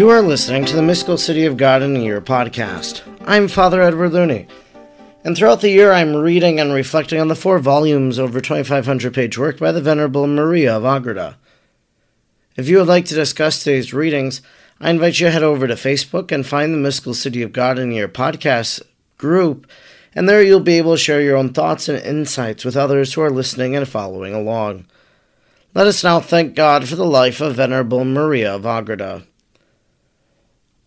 You are listening to the Mystical City of God in a Year podcast. I'm Father Edward Looney, and throughout the year I'm reading and reflecting on the four volumes over 2,500 page work by the Venerable Maria of Agreda. If you would like to discuss today's readings, I invite you to head over to Facebook and find the Mystical City of God in Your podcast group, and there you'll be able to share your own thoughts and insights with others who are listening and following along. Let us now thank God for the life of Venerable Maria of Agreda.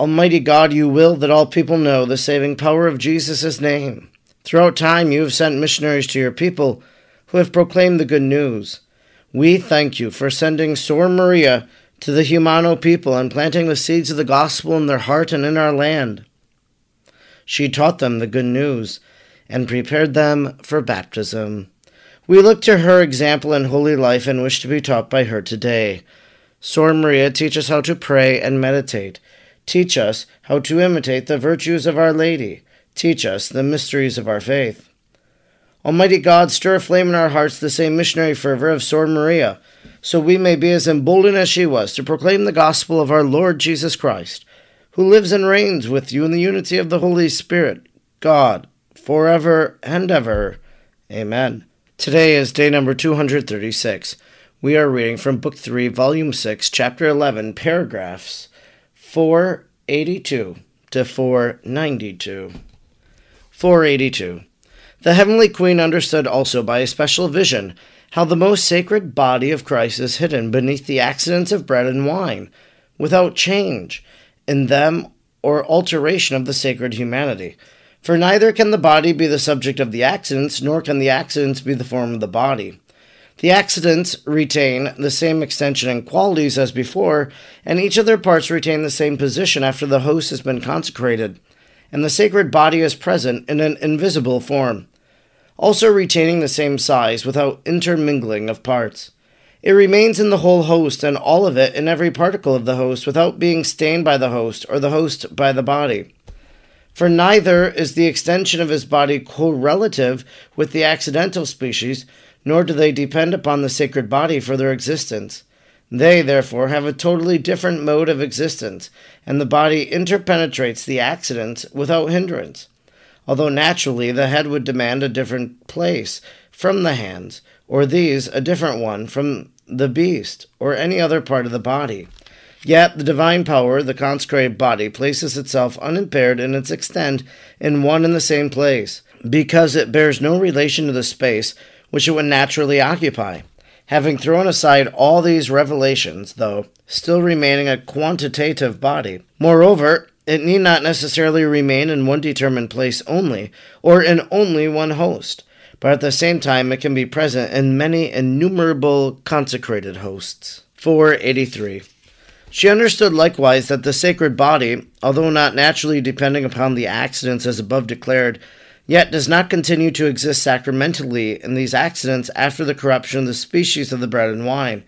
Almighty God, you will that all people know the saving power of Jesus' name. Throughout time, you have sent missionaries to your people who have proclaimed the good news. We thank you for sending Sor Maria to the Jumano people and planting the seeds of the gospel in their heart and in our land. She taught them the good news and prepared them for baptism. We look to her example and holy life and wish to be taught by her today. Sor Maria, teach us how to pray and meditate. Teach us how to imitate the virtues of Our Lady. Teach us the mysteries of our faith. Almighty God, stir aflame in our hearts the same missionary fervor of Sor Maria, so we may be as emboldened as she was to proclaim the gospel of our Lord Jesus Christ, who lives and reigns with you in the unity of the Holy Spirit, God, forever and ever. Amen. Today is day number 236. We are reading from Book 3, Volume 6, Chapter 11, paragraphs 482 to 492. 482. The Heavenly Queen understood also by a special vision how the most sacred body of Christ is hidden beneath the accidents of bread and wine, without change in them or alteration of the sacred humanity. For neither can the body be the subject of the accidents, nor can the accidents be the form of the body. The accidents retain the same extension and qualities as before, and each of their parts retain the same position after the host has been consecrated, and the sacred body is present in an invisible form, also retaining the same size without intermingling of parts. It remains in the whole host, and all of it in every particle of the host, without being stained by the host, or the host by the body. For neither is the extension of his body correlative with the accidental species, nor do they depend upon the sacred body for their existence. They, therefore, have a totally different mode of existence, and the body interpenetrates the accidents without hindrance. Although naturally the head would demand a different place from the hands, or these a different one from the beast, or any other part of the body. Yet the divine power, the consecrated body, places itself unimpaired in its extent in one and the same place, because it bears no relation to the space which it would naturally occupy. Having thrown aside all these revelations, though, still remaining a quantitative body. Moreover, it need not necessarily remain in one determined place only, or in only one host, but at the same time it can be present in many innumerable consecrated hosts. 483. She understood likewise that the sacred body, although not naturally depending upon the accidents as above declared, yet does not continue to exist sacramentally in these accidents after the corruption of the species of the bread and wine,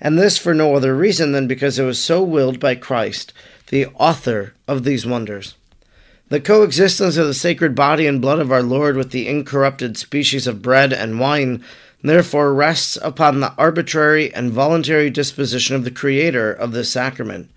and this for no other reason than because it was so willed by Christ, the author of these wonders. The coexistence of the sacred body and blood of our Lord with the incorrupted species of bread and wine therefore rests upon the arbitrary and voluntary disposition of the Creator of this sacrament.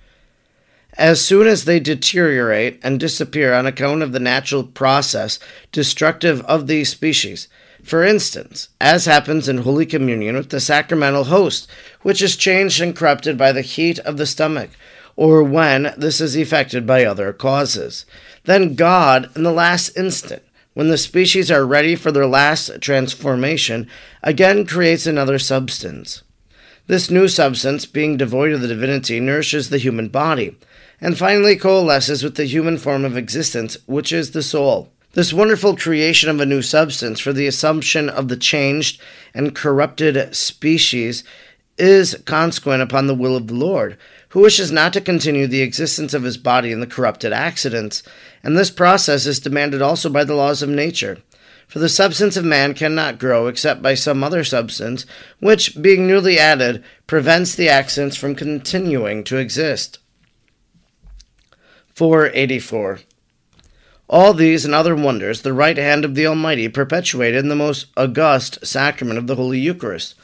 As soon as they deteriorate and disappear on account of the natural process destructive of these species, for instance, as happens in Holy Communion with the sacramental host, which is changed and corrupted by the heat of the stomach, or when this is effected by other causes, then God, in the last instant, when the species are ready for their last transformation, again creates another substance. This new substance, being devoid of the divinity, nourishes the human body and finally coalesces with the human form of existence, which is the soul. This wonderful creation of a new substance for the assumption of the changed and corrupted species is consequent upon the will of the Lord, who wishes not to continue the existence of his body in the corrupted accidents, and this process is demanded also by the laws of nature. For the substance of man cannot grow except by some other substance, which, being newly added, prevents the accidents from continuing to exist. 484. All these and other wonders the right hand of the Almighty perpetuated in the most august sacrament of the Holy Eucharist.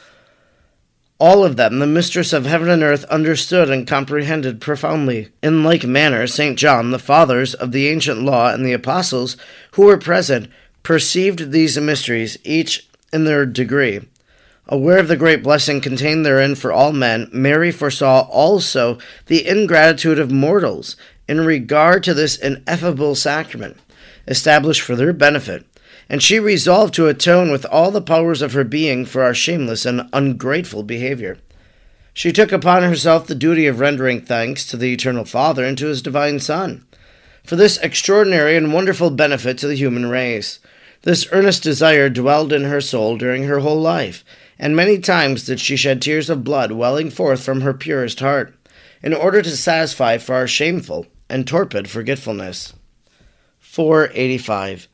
All of them the mistress of heaven and earth understood and comprehended profoundly. In like manner, St. John, the fathers of the ancient law, and the apostles who were present, perceived these mysteries, each in their degree. Aware of the great blessing contained therein for all men, Mary foresaw also the ingratitude of mortals in regard to this ineffable sacrament, established for their benefit, and she resolved to atone with all the powers of her being for our shameless and ungrateful behavior. She took upon herself the duty of rendering thanks to the Eternal Father and to his divine Son for this extraordinary and wonderful benefit to the human race. This earnest desire dwelled in her soul during her whole life, and many times did she shed tears of blood welling forth from her purest heart, in order to satisfy for our shameful and torpid forgetfulness. 485.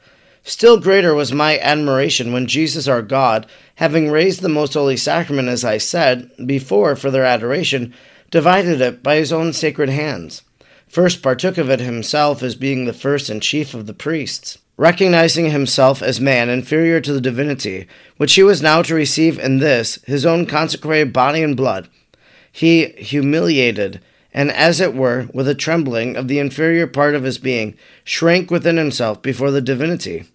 Still greater was my admiration when Jesus our God, having raised the most holy sacrament, as I said before, for their adoration, divided it by his own sacred hands. First partook of it himself as being the first and chief of the priests, recognizing himself as man inferior to the divinity, which he was now to receive in this, his own consecrated body and blood. He humiliated and as it were, with a trembling of the inferior part of his being, shrank within himself before the divinity,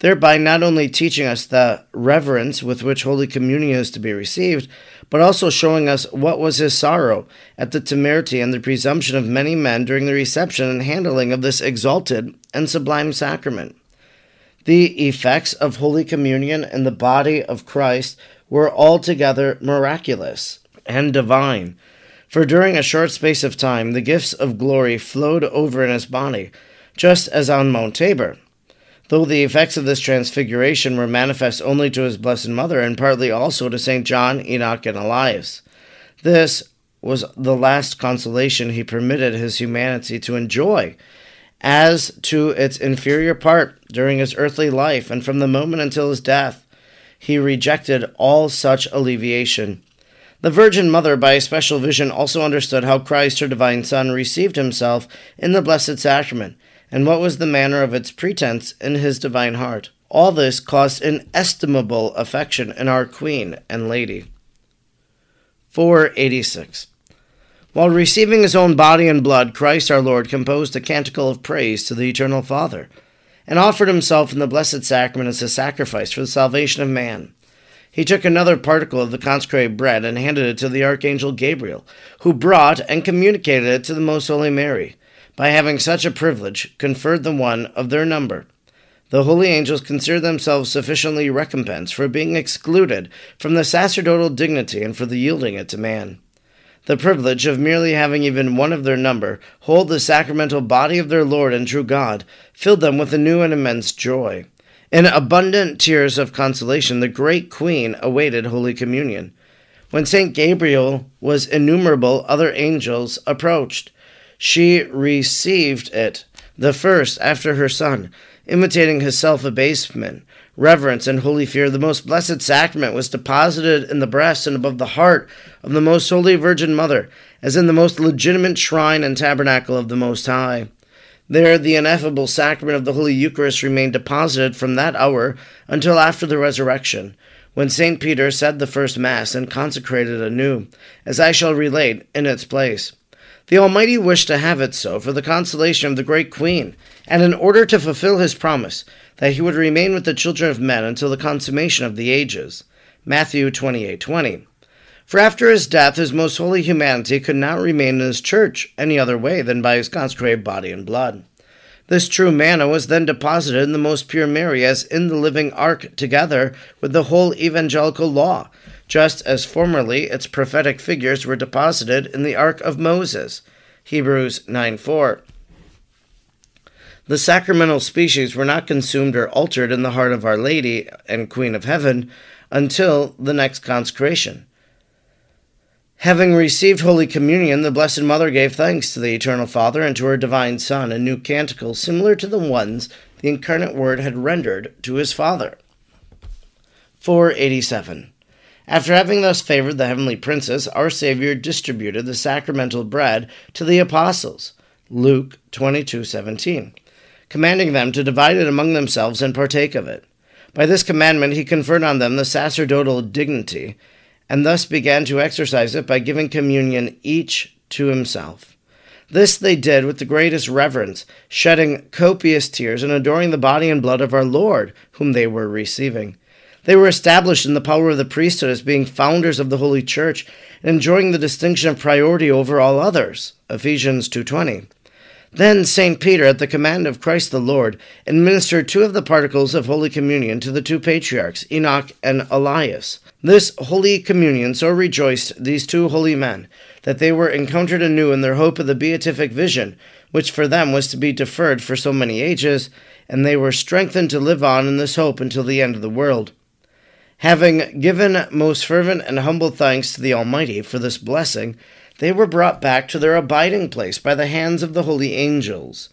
thereby not only teaching us the reverence with which Holy Communion is to be received, but also showing us what was his sorrow at the temerity and the presumption of many men during the reception and handling of this exalted and sublime sacrament. The effects of Holy Communion in the body of Christ were altogether miraculous and divine for during a short space of time the gifts of glory flowed over in his body, just as on Mount Tabor. Though the effects of this transfiguration were manifest only to his blessed mother, and partly also to St. John, Enoch, and Elias. This was the last consolation he permitted his humanity to enjoy, as to its inferior part during his earthly life, and from the moment until his death. He rejected all such alleviation the Virgin Mother, by a special vision, also understood how Christ, her divine Son, received himself in the Blessed Sacrament, and what was the manner of its pretense in his divine heart. All this caused inestimable affection in our Queen and Lady. 486. While receiving his own body and blood, Christ our Lord composed a canticle of praise to the Eternal Father, and offered himself in the Blessed Sacrament as a sacrifice for the salvation of man. He took another particle of the consecrated bread and handed it to the archangel Gabriel, who brought and communicated it to the Most Holy Mary. By having such a privilege, conferred the one of their number. The holy angels considered themselves sufficiently recompensed for being excluded from the sacerdotal dignity and for the yielding it to man. The privilege of merely having even one of their number hold the sacramental body of their Lord and true God filled them with a new and immense joy. In abundant tears of consolation, the great queen awaited Holy Communion. When St. Gabriel was innumerable other angels approached, she received it, the first after her son, imitating his self abasement, reverence, and holy fear. The most blessed sacrament was deposited in the breast and above the heart of the most holy Virgin Mother, as in the most legitimate shrine and tabernacle of the Most High. There, the ineffable sacrament of the Holy Eucharist remained deposited from that hour until after the resurrection, when St. Peter said the first Mass and consecrated anew, as I shall relate, in its place. The Almighty wished to have it so for the consolation of the great Queen, and in order to fulfill his promise that he would remain with the children of men until the consummation of the ages. Matthew 28 20. For after his death, his most holy humanity could not remain in his church any other way than by his consecrated body and blood. This true manna was then deposited in the most pure Mary as in the living ark together with the whole evangelical law, just as formerly its prophetic figures were deposited in the ark of Moses. Hebrews 9 4. The sacramental species were not consumed or altered in the heart of Our Lady and Queen of Heaven until the next consecration. Having received Holy Communion, the Blessed Mother gave thanks to the Eternal Father and to her Divine Son, a new canticle similar to the ones the Incarnate Word had rendered to his Father. 487. After having thus favored the heavenly princess, our Savior distributed the sacramental bread to the apostles. Luke 22:17, commanding them to divide it among themselves and partake of it. By this commandment he conferred on them the sacerdotal dignity and thus began to exercise it by giving communion each to himself. This they did with the greatest reverence, shedding copious tears and adoring the body and blood of our Lord, whom they were receiving. They were established in the power of the priesthood as being founders of the Holy Church and enjoying the distinction of priority over all others. Ephesians 2:20. Then St. Peter, at the command of Christ the Lord, administered two of the particles of Holy Communion to the two patriarchs, Enoch and Elias. This Holy Communion so rejoiced these two holy men that they were encountered anew in their hope of the beatific vision, which for them was to be deferred for so many ages, and they were strengthened to live on in this hope until the end of the world. Having given most fervent and humble thanks to the Almighty for this blessing, they were brought back to their abiding place by the hands of the holy angels.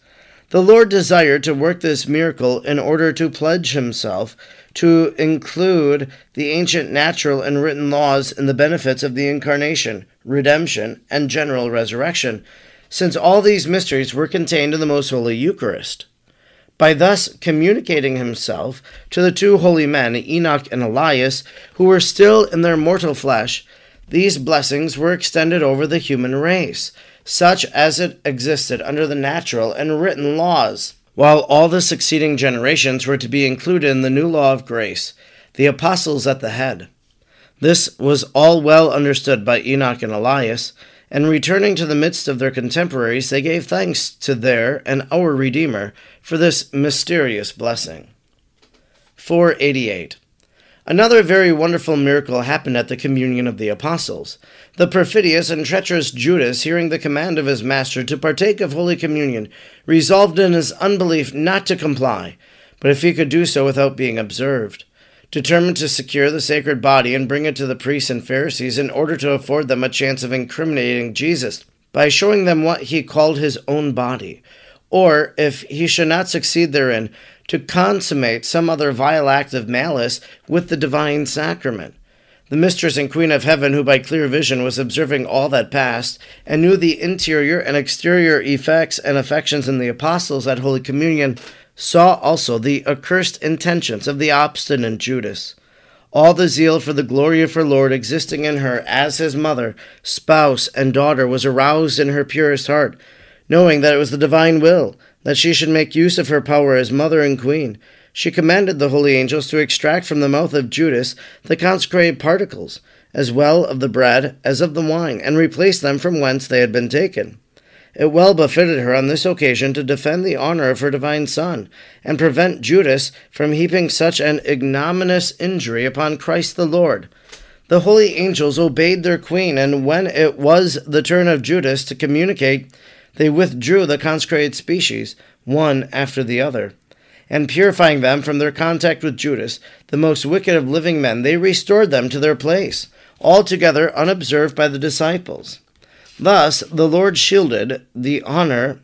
The Lord desired to work this miracle in order to pledge himself to include the ancient natural and written laws in the benefits of the Incarnation, redemption, and general resurrection, since all these mysteries were contained in the most holy Eucharist. By thus communicating himself to the two holy men, Enoch and Elias, who were still in their mortal flesh, these blessings were extended over the human race, such as it existed under the natural and written laws, while all the succeeding generations were to be included in the new law of grace, the apostles at the head. This was all well understood by Enoch and Elias, and returning to the midst of their contemporaries, they gave thanks to their and our Redeemer for this mysterious blessing. 488. Another very wonderful miracle happened at the communion of the apostles. The perfidious and treacherous Judas, hearing the command of his master to partake of Holy Communion, resolved in his unbelief not to comply, but if he could do so without being observed. Determined to secure the sacred body and bring it to the priests and Pharisees in order to afford them a chance of incriminating Jesus by showing them what he called his own body, or, if he should not succeed therein, to consummate some other vile act of malice with the divine sacrament. The mistress and queen of heaven, who by clear vision was observing all that passed, and knew the interior and exterior effects and affections in the apostles at Holy Communion, saw also the accursed intentions of the obstinate Judas. All the zeal for the glory of her Lord existing in her as his mother, spouse, and daughter was aroused in her purest heart, knowing that it was the divine will that she should make use of her power as mother and queen, she commanded the holy angels to extract from the mouth of Judas the consecrated particles, as well of the bread as of the wine, and replace them from whence they had been taken. It well befitted her on this occasion to defend the honor of her divine Son, and prevent Judas from heaping such an ignominious injury upon Christ the Lord. The holy angels obeyed their queen, and when it was the turn of Judas to communicate, they withdrew the consecrated species, one after the other. And purifying them from their contact with Judas, the most wicked of living men, they restored them to their place, altogether unobserved by the disciples. Thus the Lord shielded the honor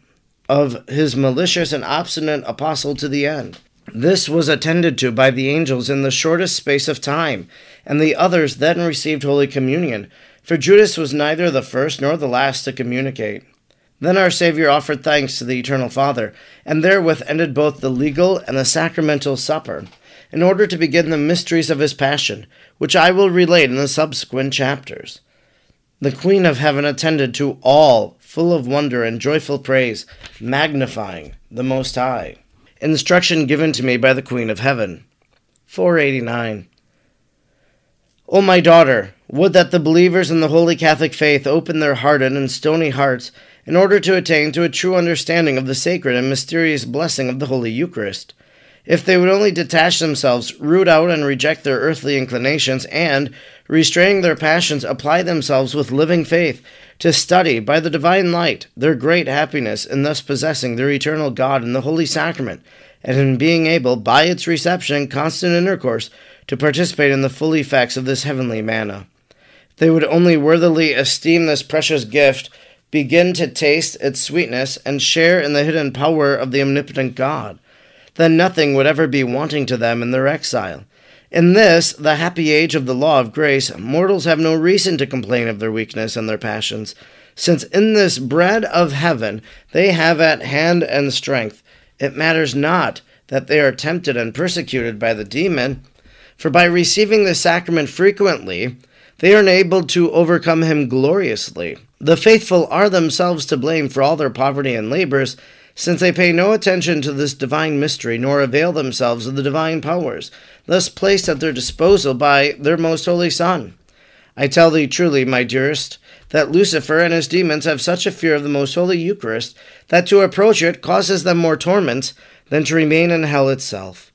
of his malicious and obstinate apostle to the end. This was attended to by the angels in the shortest space of time, and the others then received Holy Communion, for Judas was neither the first nor the last to communicate. Then our Saviour offered thanks to the Eternal Father, and therewith ended both the legal and the sacramental supper, in order to begin the mysteries of his passion, which I will relate in the subsequent chapters. The Queen of Heaven attended to all, full of wonder and joyful praise, magnifying the Most High. Instruction given to me by the Queen of Heaven. 489. O my daughter, would that the believers in the Holy Catholic faith open their hardened and stony hearts in order to attain to a true understanding of the sacred and mysterious blessing of the Holy Eucharist. If they would only detach themselves, root out and reject their earthly inclinations, and, restraining their passions, apply themselves with living faith to study, by the divine light, their great happiness in thus possessing their eternal God in the Holy Sacrament, and in being able, by its reception and constant intercourse, to participate in the full effects of this heavenly manna. They would only worthily esteem this precious gift, begin to taste its sweetness, and share in the hidden power of the omnipotent God, then nothing would ever be wanting to them in their exile. In this, the happy age of the law of grace, mortals have no reason to complain of their weakness and their passions, since in this bread of heaven they have at hand and strength. It matters not that they are tempted and persecuted by the demon, for by receiving the sacrament frequently, they are enabled to overcome him gloriously. The faithful are themselves to blame for all their poverty and labors, since they pay no attention to this divine mystery, nor avail themselves of the divine powers, thus placed at their disposal by their most holy Son. I tell thee truly, my dearest, that Lucifer and his demons have such a fear of the most holy Eucharist that to approach it causes them more torment than to remain in hell itself.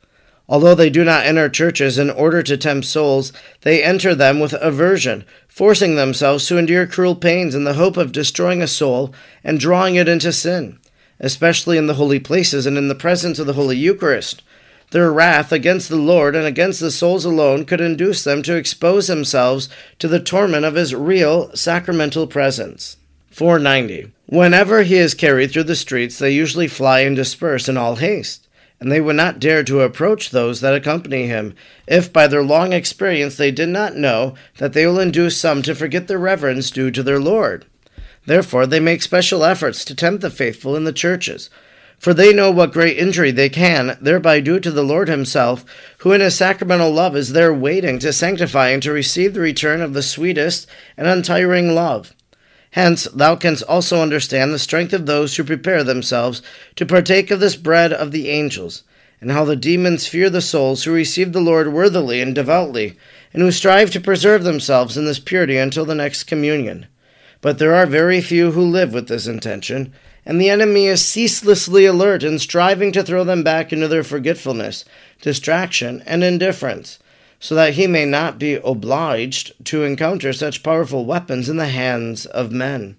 Although they do not enter churches in order to tempt souls, they enter them with aversion, forcing themselves to endure cruel pains in the hope of destroying a soul and drawing it into sin, especially in the holy places and in the presence of the Holy Eucharist. Their wrath against the Lord and against the souls alone could induce them to expose themselves to the torment of his real sacramental presence. 490. Whenever he is carried through the streets, they usually fly and disperse in all haste, and they would not dare to approach those that accompany him, if by their long experience they did not know that they will induce some to forget the reverence due to their Lord. Therefore, they make special efforts to tempt the faithful in the churches, for they know what great injury they can thereby do to the Lord Himself, who in His sacramental love is there waiting to sanctify and to receive the return of the sweetest and untiring love. Hence, thou canst also understand the strength of those who prepare themselves to partake of this bread of the angels, and how the demons fear the souls who receive the Lord worthily and devoutly, and who strive to preserve themselves in this purity until the next communion. But there are very few who live with this intention and the enemy is ceaselessly alert and striving to throw them back into their forgetfulness, distraction, and indifference, so that he may not be obliged to encounter such powerful weapons in the hands of men.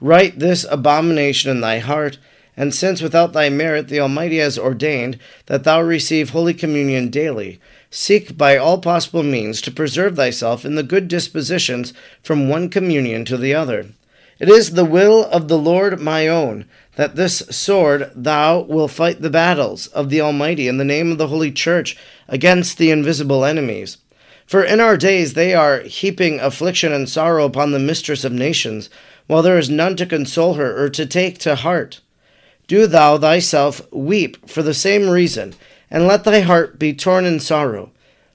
Write this abomination in thy heart, and since without thy merit the Almighty has ordained that thou receive Holy Communion daily, seek by all possible means to preserve thyself in the good dispositions from one communion to the other it is the will of the Lord my own, that this sword thou will fight the battles of the Almighty in the name of the Holy Church against the invisible enemies. For in our days they are heaping affliction and sorrow upon the mistress of nations, while there is none to console her or to take to heart. Do thou thyself weep for the same reason, and let thy heart be torn in sorrow.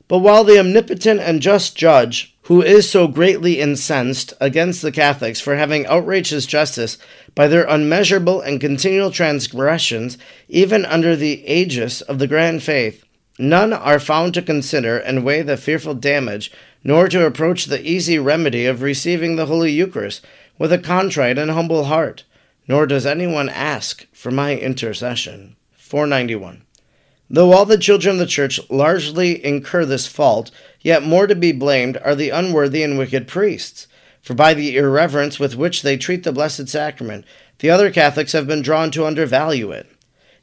But while the omnipotent and just judge who is so greatly incensed against the Catholics for having outraged his justice by their unmeasurable and continual transgressions, even under the aegis of the grand faith. None are found to consider and weigh the fearful damage, nor to approach the easy remedy of receiving the Holy Eucharist with a contrite and humble heart, nor does anyone ask for my intercession. 491. Though all the children of the Church largely incur this fault, yet more to be blamed are the unworthy and wicked priests. For by the irreverence with which they treat the Blessed Sacrament, the other Catholics have been drawn to undervalue it.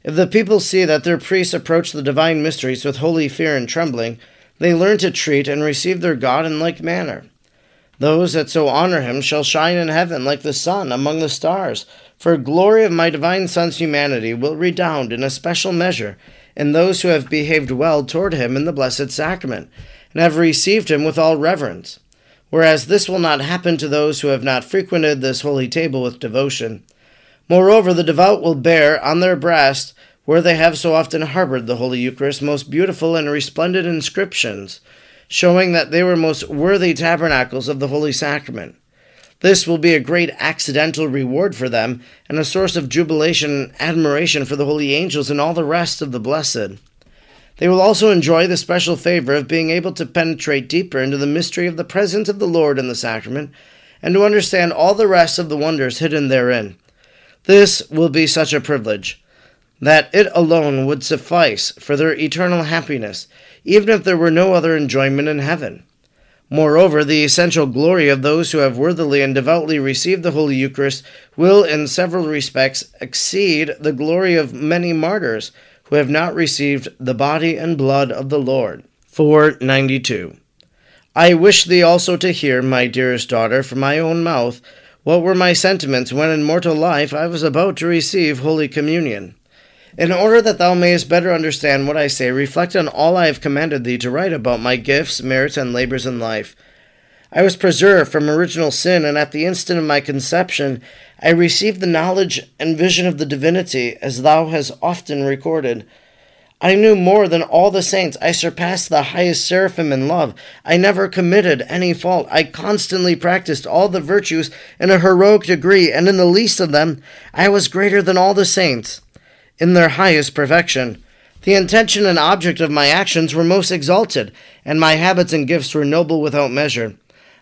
If the people see that their priests approach the divine mysteries with holy fear and trembling, they learn to treat and receive their God in like manner. Those that so honor him shall shine in heaven like the sun among the stars, for glory of my divine Son's humanity will redound in a special measure and those who have behaved well toward him in the Blessed Sacrament, and have received him with all reverence. Whereas this will not happen to those who have not frequented this holy table with devotion. Moreover, the devout will bear on their breast, where they have so often harbored the Holy Eucharist, most beautiful and resplendent inscriptions, showing that they were most worthy tabernacles of the Holy Sacrament. This will be a great accidental reward for them, and a source of jubilation and admiration for the holy angels and all the rest of the blessed. They will also enjoy the special favor of being able to penetrate deeper into the mystery of the presence of the Lord in the sacrament, and to understand all the rest of the wonders hidden therein. This will be such a privilege that it alone would suffice for their eternal happiness, even if there were no other enjoyment in heaven. Moreover, the essential glory of those who have worthily and devoutly received the Holy Eucharist will, in several respects, exceed the glory of many martyrs who have not received the body and blood of the Lord. 492. I wish thee also to hear, my dearest daughter, from my own mouth, what were my sentiments when in mortal life I was about to receive Holy Communion. In order that thou mayest better understand what I say, reflect on all I have commanded thee to write about my gifts, merits, and labors in life. I was preserved from original sin, and at the instant of my conception I received the knowledge and vision of the divinity, as thou hast often recorded. I knew more than all the saints. I surpassed the highest seraphim in love. I never committed any fault. I constantly practiced all the virtues in a heroic degree, and in the least of them, I was greater than all the saints in their highest perfection. The intention and object of my actions were most exalted, and my habits and gifts were noble without measure.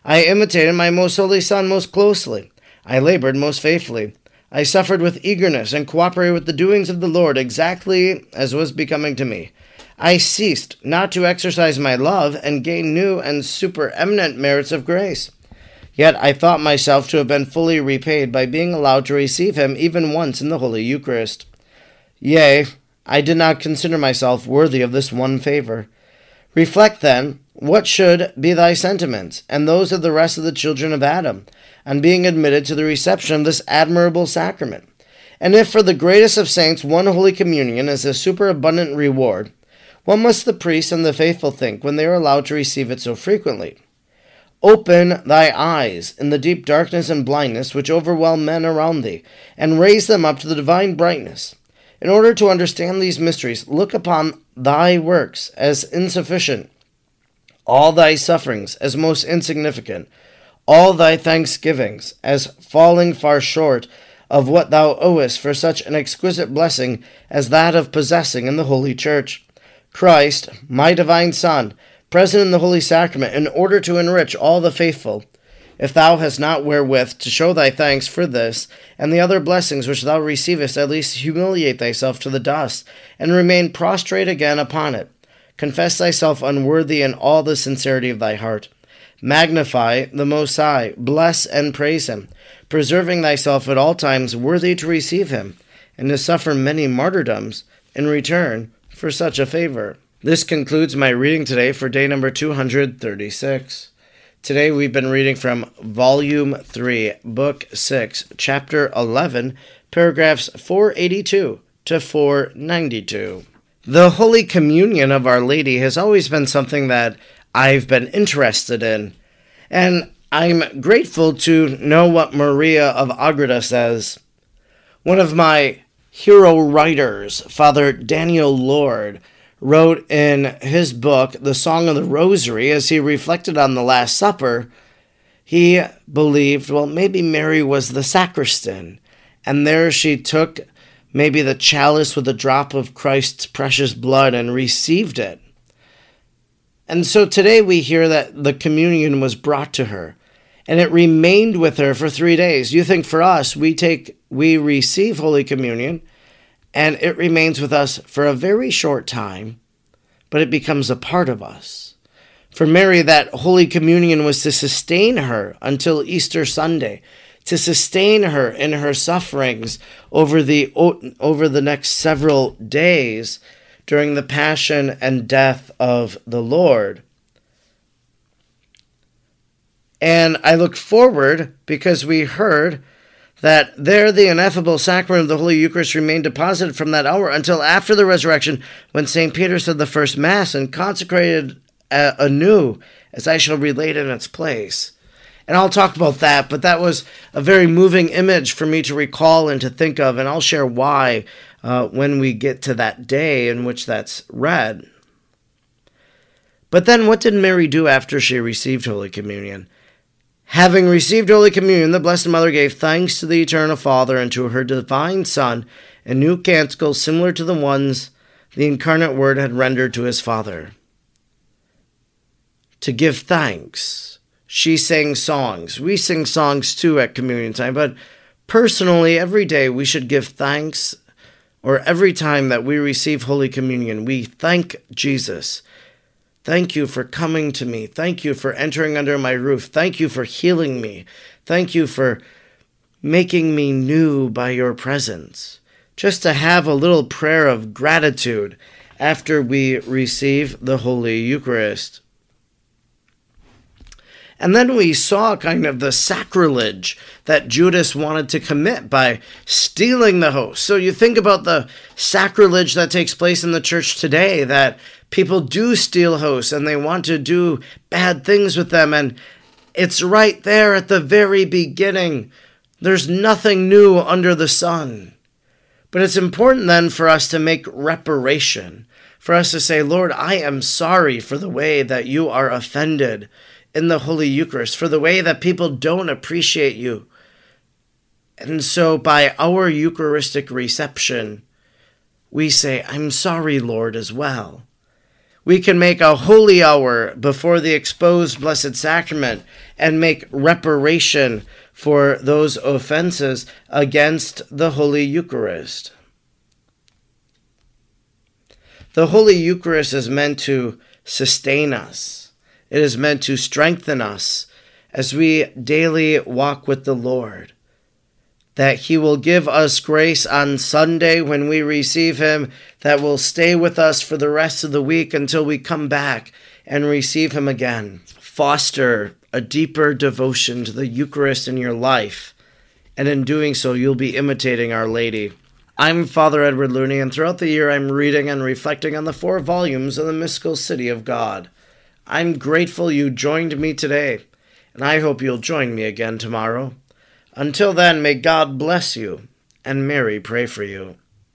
I imitated my most holy Son most closely. I labored most faithfully. I suffered with eagerness and cooperated with the doings of the Lord exactly as was becoming to me. I ceased not to exercise my love and gain new and supereminent merits of grace. Yet I thought myself to have been fully repaid by being allowed to receive him even once in the Holy Eucharist. Yea, I did not consider myself worthy of this one favor. Reflect then what should be thy sentiments, and those of the rest of the children of Adam, on being admitted to the reception of this admirable sacrament? And if for the greatest of saints one Holy Communion is a superabundant reward, what must the priests and the faithful think when they are allowed to receive it so frequently? Open thy eyes in the deep darkness and blindness which overwhelm men around thee, and raise them up to the divine brightness. In order to understand these mysteries, look upon thy works as insufficient all thy sufferings as most insignificant, all thy thanksgivings as falling far short of what thou owest for such an exquisite blessing as that of possessing in the Holy Church. Christ, my divine Son, present in the Holy Sacrament, in order to enrich all the faithful. If thou hast not wherewith to show thy thanks for this and the other blessings which thou receivest, at least humiliate thyself to the dust, and remain prostrate again upon it. Confess thyself unworthy in all the sincerity of thy heart. Magnify the Most High, bless and praise him, preserving thyself at all times worthy to receive him, and to suffer many martyrdoms in return for such a favor. This concludes my reading today for day number 236. Today we've been reading from Volume 3, Book 6, Chapter 11, paragraphs 482 to 492. The Holy Communion of Our Lady has always been something that I've been interested in, and I'm grateful to know what Maria of Agreda says. One of my hero writers, Father Daniel Lord, wrote in his book, The Song of the Rosary, as he reflected on the Last Supper, he believed, well, maybe Mary was the sacristan, and there she took maybe the chalice with a drop of Christ's precious blood and received it. And so today we hear that the communion was brought to her and it remained with her for 3 days. You think for us we take we receive holy communion and it remains with us for a very short time, but it becomes a part of us. For Mary that holy communion was to sustain her until Easter Sunday to sustain her in her sufferings over the over the next several days during the passion and death of the Lord. And I look forward because we heard that there the ineffable sacrament of the Holy Eucharist remained deposited from that hour until after the resurrection, when St. Peter said the first Mass and consecrated anew, as I shall relate in its place. And I'll talk about that, but that was a very moving image for me to recall and to think of, and I'll share why uh, when we get to that day in which that's read. But then, what did Mary do after she received Holy Communion? Having received Holy Communion, the Blessed Mother gave thanks to the Eternal Father and to her divine Son in new canticles similar to the ones the incarnate Word had rendered to his Father. To give thanks she sang songs. We sing songs too at communion time, but personally, every day we should give thanks, or every time that we receive Holy Communion, we thank Jesus. Thank you for coming to me. Thank you for entering under my roof. Thank you for healing me. Thank you for making me new by your presence. Just to have a little prayer of gratitude after we receive the Holy Eucharist. And then we saw kind of the sacrilege that Judas wanted to commit by stealing the host. So you think about the sacrilege that takes place in the church today that people do steal hosts and they want to do bad things with them. And it's right there at the very beginning. There's nothing new under the sun. But it's important then for us to make reparation for us to say, Lord, I am sorry for the way that you are offended in the Holy Eucharist, for the way that people don't appreciate you. And so, by our Eucharistic reception, we say, I'm sorry, Lord, as well. We can make a holy hour before the exposed Blessed Sacrament and make reparation for those offenses against the Holy Eucharist. The Holy Eucharist is meant to sustain us, it is meant to strengthen us as we daily walk with the Lord. That He will give us grace on Sunday when we receive Him, that will stay with us for the rest of the week until we come back and receive Him again. Foster a deeper devotion to the Eucharist in your life, and in doing so, you'll be imitating Our Lady. I'm Father Edward Looney, and throughout the year, I'm reading and reflecting on the four volumes of the Mystical City of God. I'm grateful you joined me today, and I hope you'll join me again tomorrow. Until then, may God bless you, and Mary pray for you.